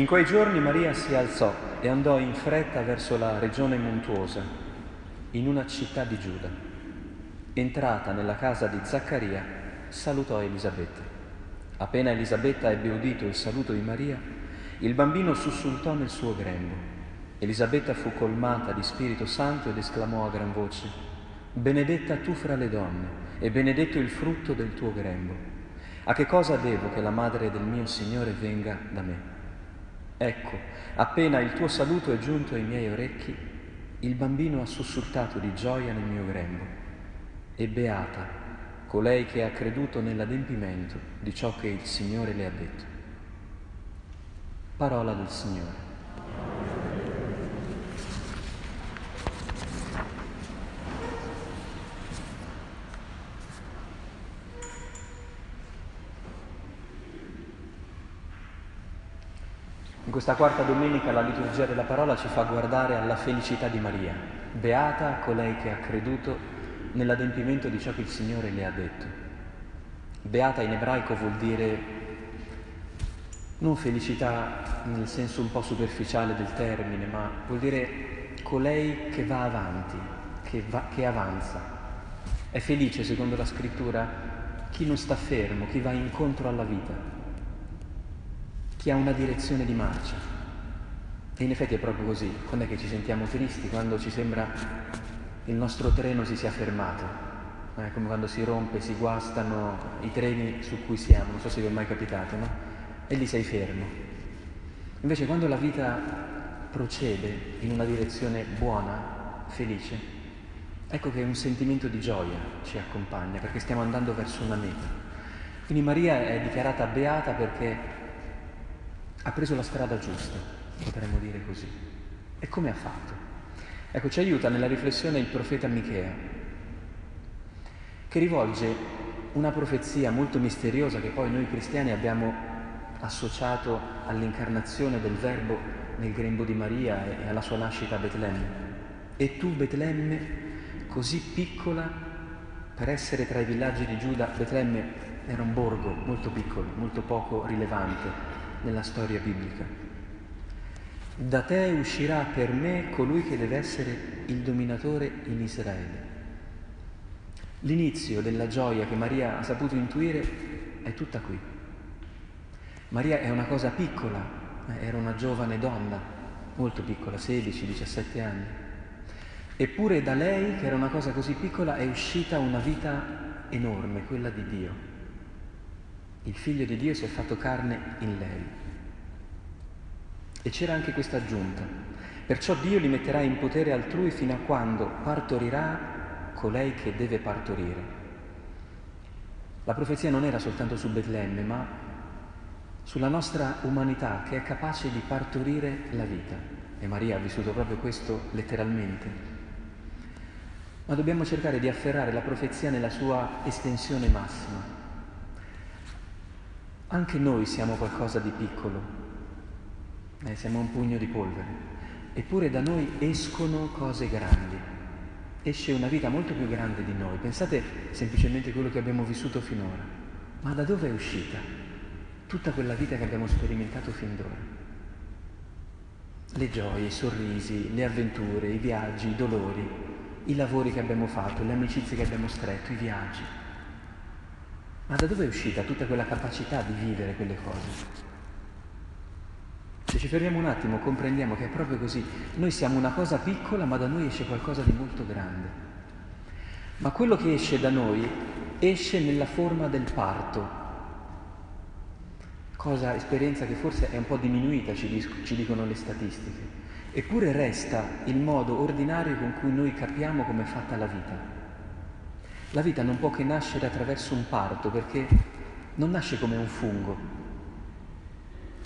In quei giorni Maria si alzò e andò in fretta verso la regione montuosa, in una città di Giuda. Entrata nella casa di Zaccaria, salutò Elisabetta. Appena Elisabetta ebbe udito il saluto di Maria, il bambino sussultò nel suo grembo. Elisabetta fu colmata di Spirito Santo ed esclamò a gran voce, Benedetta tu fra le donne e benedetto il frutto del tuo grembo. A che cosa devo che la madre del mio Signore venga da me? Ecco, appena il tuo saluto è giunto ai miei orecchi, il bambino ha sussultato di gioia nel mio grembo. E beata colei che ha creduto nell'adempimento di ciò che il Signore le ha detto. Parola del Signore. In questa quarta domenica la liturgia della parola ci fa guardare alla felicità di Maria, beata colei che ha creduto nell'adempimento di ciò che il Signore le ha detto. Beata in ebraico vuol dire non felicità nel senso un po' superficiale del termine, ma vuol dire colei che va avanti, che, va, che avanza. È felice, secondo la scrittura, chi non sta fermo, chi va incontro alla vita chi ha una direzione di marcia. E in effetti è proprio così. Quando è che ci sentiamo tristi? Quando ci sembra il nostro treno si sia fermato. È come quando si rompe, si guastano i treni su cui siamo, non so se vi è mai capitato, no? E lì sei fermo. Invece quando la vita procede in una direzione buona, felice, ecco che un sentimento di gioia ci accompagna, perché stiamo andando verso una meta. Quindi Maria è dichiarata beata perché ha preso la strada giusta, potremmo dire così. E come ha fatto? Ecco, ci aiuta nella riflessione il profeta Michea, che rivolge una profezia molto misteriosa che poi noi cristiani abbiamo associato all'incarnazione del Verbo nel grembo di Maria e alla sua nascita a Betlemme. E tu, Betlemme, così piccola per essere tra i villaggi di Giuda, Betlemme era un borgo molto piccolo, molto poco rilevante, nella storia biblica. Da te uscirà per me colui che deve essere il dominatore in Israele. L'inizio della gioia che Maria ha saputo intuire è tutta qui. Maria è una cosa piccola, eh, era una giovane donna, molto piccola, 16-17 anni. Eppure da lei, che era una cosa così piccola, è uscita una vita enorme, quella di Dio. Il figlio di Dio si è fatto carne in lei. E c'era anche questa aggiunta. Perciò Dio li metterà in potere altrui fino a quando partorirà colei che deve partorire. La profezia non era soltanto su Betlemme, ma sulla nostra umanità che è capace di partorire la vita. E Maria ha vissuto proprio questo letteralmente. Ma dobbiamo cercare di afferrare la profezia nella sua estensione massima, anche noi siamo qualcosa di piccolo, eh, siamo un pugno di polvere, eppure da noi escono cose grandi, esce una vita molto più grande di noi. Pensate semplicemente a quello che abbiamo vissuto finora, ma da dove è uscita tutta quella vita che abbiamo sperimentato fin d'ora? Le gioie, i sorrisi, le avventure, i viaggi, i dolori, i lavori che abbiamo fatto, le amicizie che abbiamo stretto, i viaggi. Ma da dove è uscita tutta quella capacità di vivere quelle cose? Se ci fermiamo un attimo comprendiamo che è proprio così. Noi siamo una cosa piccola ma da noi esce qualcosa di molto grande. Ma quello che esce da noi esce nella forma del parto. Cosa, esperienza che forse è un po' diminuita, ci, dis- ci dicono le statistiche. Eppure resta il modo ordinario con cui noi capiamo com'è fatta la vita. La vita non può che nascere attraverso un parto perché non nasce come un fungo.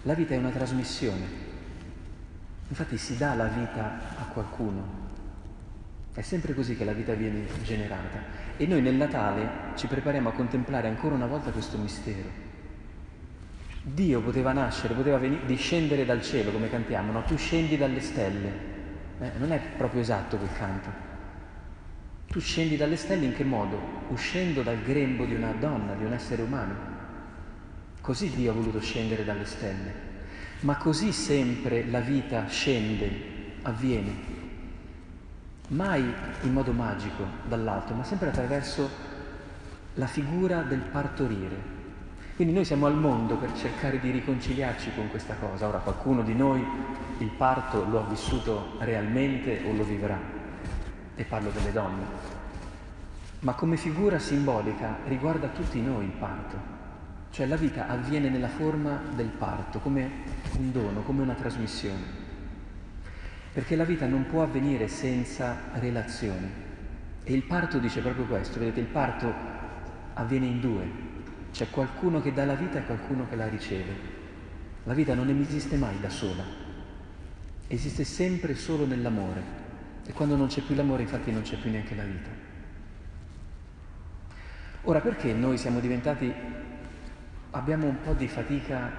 La vita è una trasmissione. Infatti si dà la vita a qualcuno. È sempre così che la vita viene generata. E noi nel Natale ci prepariamo a contemplare ancora una volta questo mistero. Dio poteva nascere, poteva venire, discendere dal cielo, come cantiamo, no? Tu scendi dalle stelle. Eh, non è proprio esatto quel canto. Tu scendi dalle stelle in che modo? Uscendo dal grembo di una donna, di un essere umano. Così Dio ha voluto scendere dalle stelle. Ma così sempre la vita scende, avviene, mai in modo magico dall'alto, ma sempre attraverso la figura del partorire. Quindi noi siamo al mondo per cercare di riconciliarci con questa cosa. Ora qualcuno di noi il parto lo ha vissuto realmente o lo vivrà, e parlo delle donne, ma come figura simbolica riguarda tutti noi il parto. Cioè la vita avviene nella forma del parto, come un dono, come una trasmissione. Perché la vita non può avvenire senza relazioni. E il parto dice proprio questo, vedete, il parto avviene in due. C'è qualcuno che dà la vita e qualcuno che la riceve. La vita non esiste mai da sola, esiste sempre solo nell'amore. E quando non c'è più l'amore, infatti, non c'è più neanche la vita. Ora, perché noi siamo diventati abbiamo un po' di fatica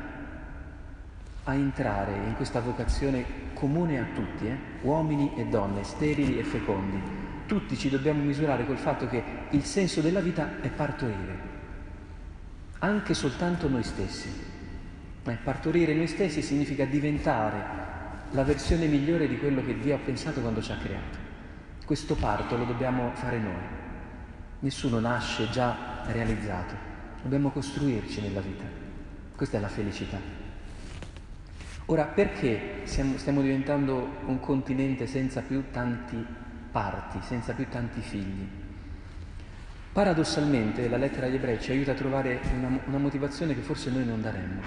a entrare in questa vocazione comune a tutti, eh? uomini e donne, sterili e fecondi. Tutti ci dobbiamo misurare col fatto che il senso della vita è partorire, anche soltanto noi stessi. Eh, partorire noi stessi significa diventare la versione migliore di quello che Dio ha pensato quando ci ha creato. Questo parto lo dobbiamo fare noi. Nessuno nasce già realizzato. Dobbiamo costruirci nella vita. Questa è la felicità. Ora, perché siamo, stiamo diventando un continente senza più tanti parti, senza più tanti figli? Paradossalmente la lettera agli ebrei ci aiuta a trovare una, una motivazione che forse noi non daremmo.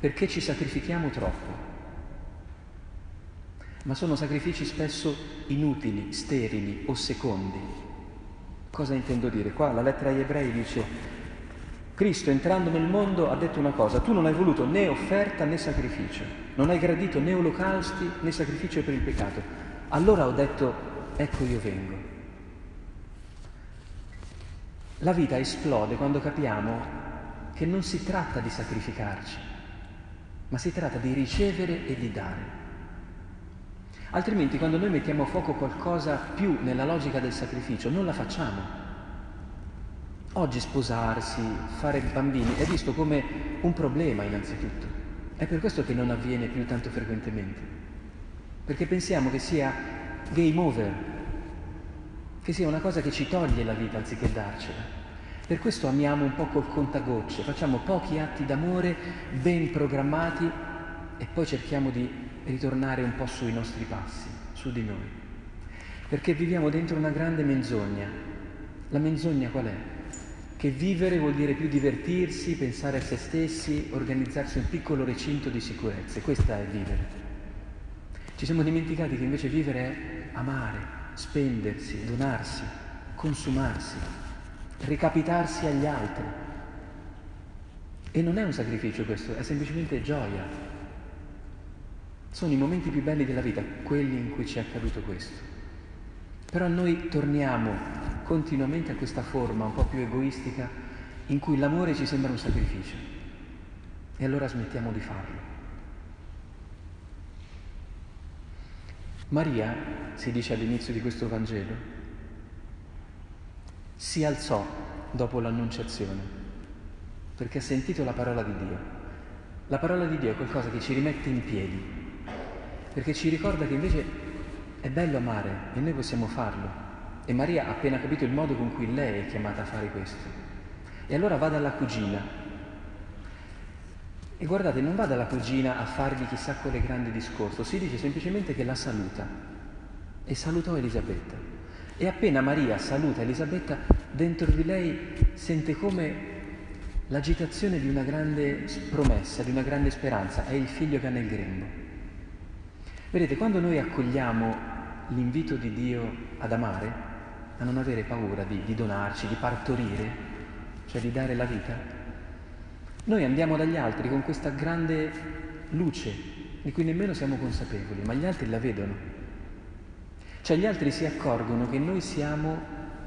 Perché ci sacrifichiamo troppo. Ma sono sacrifici spesso inutili, sterili o secondi. Cosa intendo dire? Qua la lettera agli ebrei dice Cristo entrando nel mondo ha detto una cosa, tu non hai voluto né offerta né sacrificio, non hai gradito né olocausti né sacrificio per il peccato. Allora ho detto, ecco io vengo. La vita esplode quando capiamo che non si tratta di sacrificarci, ma si tratta di ricevere e di dare. Altrimenti quando noi mettiamo a fuoco qualcosa più nella logica del sacrificio, non la facciamo. Oggi sposarsi, fare bambini è visto come un problema innanzitutto. È per questo che non avviene più tanto frequentemente. Perché pensiamo che sia game over, che sia una cosa che ci toglie la vita anziché darcela. Per questo amiamo un po' col contagocce, facciamo pochi atti d'amore ben programmati e poi cerchiamo di ritornare un po' sui nostri passi, su di noi. Perché viviamo dentro una grande menzogna. La menzogna qual è? che vivere vuol dire più divertirsi, pensare a se stessi, organizzarsi un piccolo recinto di sicurezze. Questa è vivere. Ci siamo dimenticati che invece vivere è amare, spendersi, donarsi, consumarsi, ricapitarsi agli altri. E non è un sacrificio questo, è semplicemente gioia. Sono i momenti più belli della vita, quelli in cui ci è accaduto questo. Però noi torniamo continuamente a questa forma un po' più egoistica in cui l'amore ci sembra un sacrificio e allora smettiamo di farlo. Maria, si dice all'inizio di questo Vangelo, si alzò dopo l'annunciazione perché ha sentito la parola di Dio. La parola di Dio è qualcosa che ci rimette in piedi, perché ci ricorda che invece è bello amare e noi possiamo farlo. E Maria ha appena capito il modo con cui lei è chiamata a fare questo. E allora va dalla cugina. E guardate, non va dalla cugina a fargli chissà quale grande discorso, si dice semplicemente che la saluta. E salutò Elisabetta. E appena Maria saluta Elisabetta, dentro di lei sente come l'agitazione di una grande promessa, di una grande speranza. È il figlio che ha nel grembo. Vedete, quando noi accogliamo l'invito di Dio ad amare, a non avere paura di, di donarci, di partorire, cioè di dare la vita, noi andiamo dagli altri con questa grande luce di cui nemmeno siamo consapevoli, ma gli altri la vedono. Cioè gli altri si accorgono che noi siamo,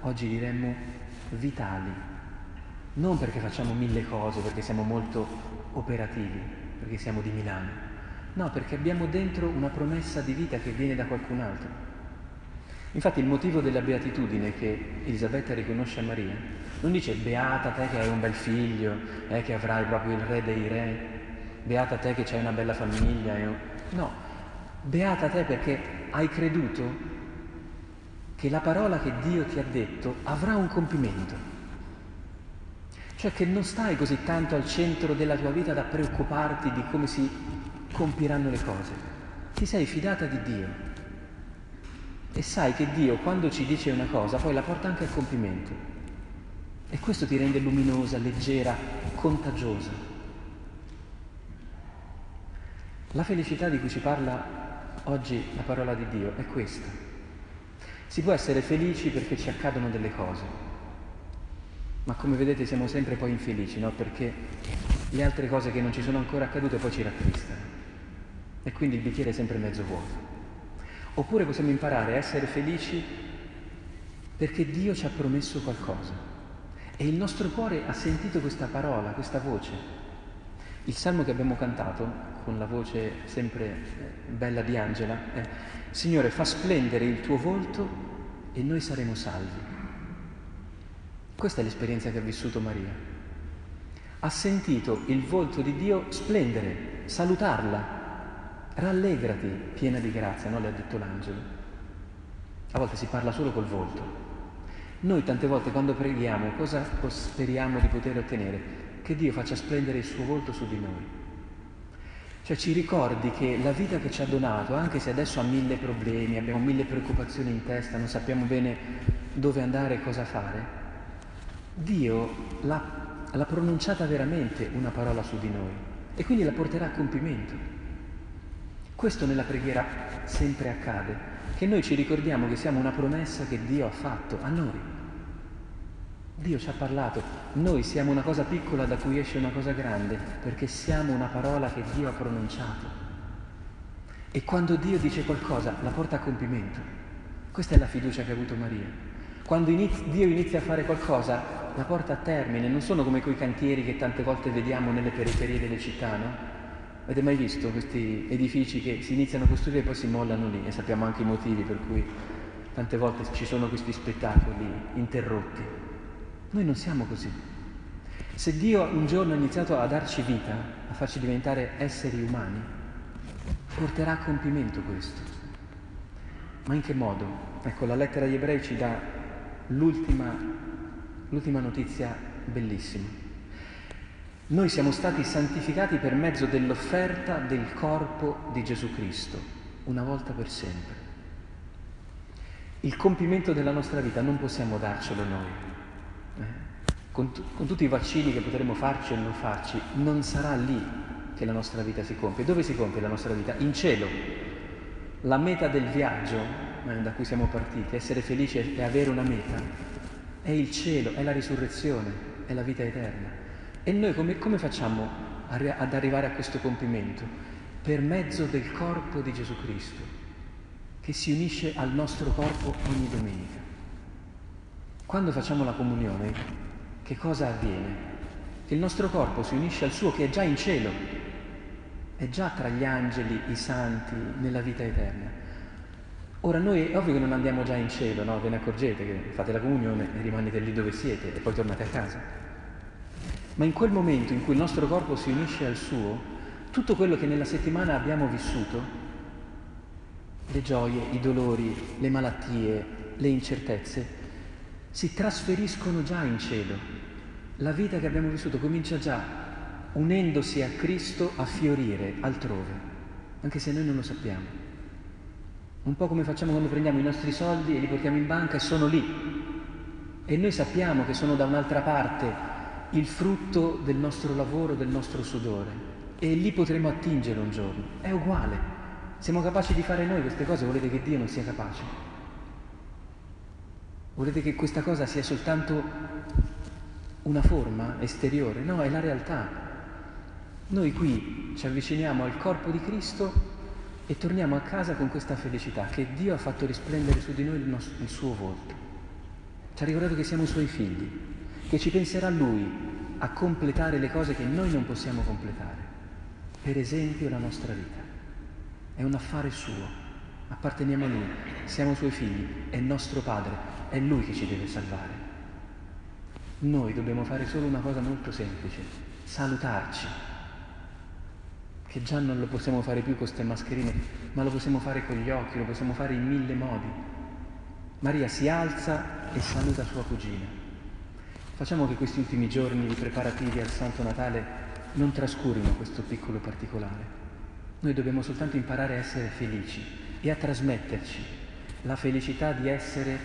oggi diremmo, vitali, non perché facciamo mille cose, perché siamo molto operativi, perché siamo di Milano, no, perché abbiamo dentro una promessa di vita che viene da qualcun altro. Infatti il motivo della beatitudine che Elisabetta riconosce a Maria non dice beata te che hai un bel figlio, eh, che avrai proprio il re dei re, beata te che c'hai una bella famiglia. E... No, beata te perché hai creduto che la parola che Dio ti ha detto avrà un compimento. Cioè che non stai così tanto al centro della tua vita da preoccuparti di come si compiranno le cose. Ti sei fidata di Dio e sai che Dio quando ci dice una cosa poi la porta anche a compimento. E questo ti rende luminosa, leggera, contagiosa. La felicità di cui ci parla oggi la parola di Dio è questa. Si può essere felici perché ci accadono delle cose, ma come vedete siamo sempre poi infelici, no? Perché le altre cose che non ci sono ancora accadute poi ci rattristano. E quindi il bicchiere è sempre mezzo vuoto. Oppure possiamo imparare a essere felici perché Dio ci ha promesso qualcosa e il nostro cuore ha sentito questa parola, questa voce. Il salmo che abbiamo cantato con la voce sempre eh, bella di Angela è Signore fa splendere il tuo volto e noi saremo salvi. Questa è l'esperienza che ha vissuto Maria. Ha sentito il volto di Dio splendere, salutarla, Rallegrati, piena di grazia, no? le ha detto l'angelo. A volte si parla solo col volto. Noi tante volte quando preghiamo cosa speriamo di poter ottenere? Che Dio faccia splendere il suo volto su di noi. Cioè ci ricordi che la vita che ci ha donato, anche se adesso ha mille problemi, abbiamo mille preoccupazioni in testa, non sappiamo bene dove andare e cosa fare, Dio l'ha, l'ha pronunciata veramente una parola su di noi e quindi la porterà a compimento. Questo nella preghiera sempre accade, che noi ci ricordiamo che siamo una promessa che Dio ha fatto a noi. Dio ci ha parlato, noi siamo una cosa piccola da cui esce una cosa grande, perché siamo una parola che Dio ha pronunciato. E quando Dio dice qualcosa, la porta a compimento. Questa è la fiducia che ha avuto Maria. Quando inizi, Dio inizia a fare qualcosa, la porta a termine, non sono come quei cantieri che tante volte vediamo nelle periferie delle città, no? Avete mai visto questi edifici che si iniziano a costruire e poi si mollano lì? E sappiamo anche i motivi per cui tante volte ci sono questi spettacoli interrotti. Noi non siamo così. Se Dio un giorno ha iniziato a darci vita, a farci diventare esseri umani, porterà a compimento questo. Ma in che modo? Ecco, la lettera agli ebrei ci dà l'ultima, l'ultima notizia bellissima. Noi siamo stati santificati per mezzo dell'offerta del corpo di Gesù Cristo, una volta per sempre. Il compimento della nostra vita non possiamo darcelo noi. Eh? Con, t- con tutti i vaccini che potremo farci o non farci, non sarà lì che la nostra vita si compie. Dove si compie la nostra vita? In cielo. La meta del viaggio eh, da cui siamo partiti, essere felici e avere una meta, è il cielo, è la risurrezione, è la vita eterna. E noi come, come facciamo ad arrivare a questo compimento? Per mezzo del corpo di Gesù Cristo, che si unisce al nostro corpo ogni domenica. Quando facciamo la comunione, che cosa avviene? Che il nostro corpo si unisce al suo che è già in cielo, è già tra gli angeli, i santi, nella vita eterna. Ora noi è ovvio che non andiamo già in cielo, no? Ve ne accorgete che fate la comunione e rimanete lì dove siete e poi tornate a casa. Ma in quel momento in cui il nostro corpo si unisce al suo, tutto quello che nella settimana abbiamo vissuto, le gioie, i dolori, le malattie, le incertezze, si trasferiscono già in cielo. La vita che abbiamo vissuto comincia già, unendosi a Cristo, a fiorire altrove, anche se noi non lo sappiamo. Un po' come facciamo quando prendiamo i nostri soldi e li portiamo in banca e sono lì. E noi sappiamo che sono da un'altra parte il frutto del nostro lavoro, del nostro sudore e lì potremo attingere un giorno. È uguale. Siamo capaci di fare noi queste cose, volete che Dio non sia capace? Volete che questa cosa sia soltanto una forma esteriore? No, è la realtà. Noi qui ci avviciniamo al corpo di Cristo e torniamo a casa con questa felicità che Dio ha fatto risplendere su di noi il, nostro, il suo volto. Ci ha ricordato che siamo suoi figli che ci penserà Lui a completare le cose che noi non possiamo completare. Per esempio la nostra vita. È un affare suo, apparteniamo a Lui, siamo Suoi figli, è nostro Padre, è Lui che ci deve salvare. Noi dobbiamo fare solo una cosa molto semplice, salutarci. che già non lo possiamo fare più con queste mascherine, ma lo possiamo fare con gli occhi, lo possiamo fare in mille modi. Maria si alza e saluta sua cugina. Facciamo che questi ultimi giorni di preparativi al Santo Natale non trascurino questo piccolo particolare. Noi dobbiamo soltanto imparare a essere felici e a trasmetterci la felicità di essere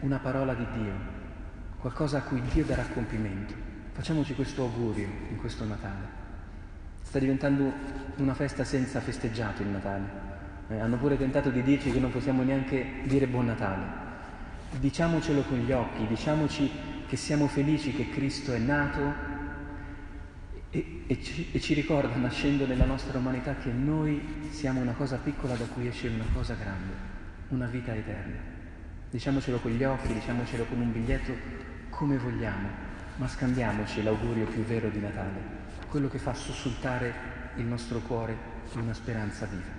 una parola di Dio, qualcosa a cui Dio darà compimento. Facciamoci questo augurio in questo Natale. Sta diventando una festa senza festeggiato il Natale. Eh, hanno pure tentato di dirci che non possiamo neanche dire buon Natale. Diciamocelo con gli occhi, diciamoci che siamo felici che Cristo è nato e, e, ci, e, ci, ricorda, nascendo nella nostra umanità, che noi siamo una cosa piccola da cui esce una cosa grande, una vita eterna. Diciamocelo con gli occhi, diciamocelo con un biglietto, come vogliamo, ma scambiamoci l'augurio più vero di Natale quello che fa sussultare il nostro cuore una speranza viva.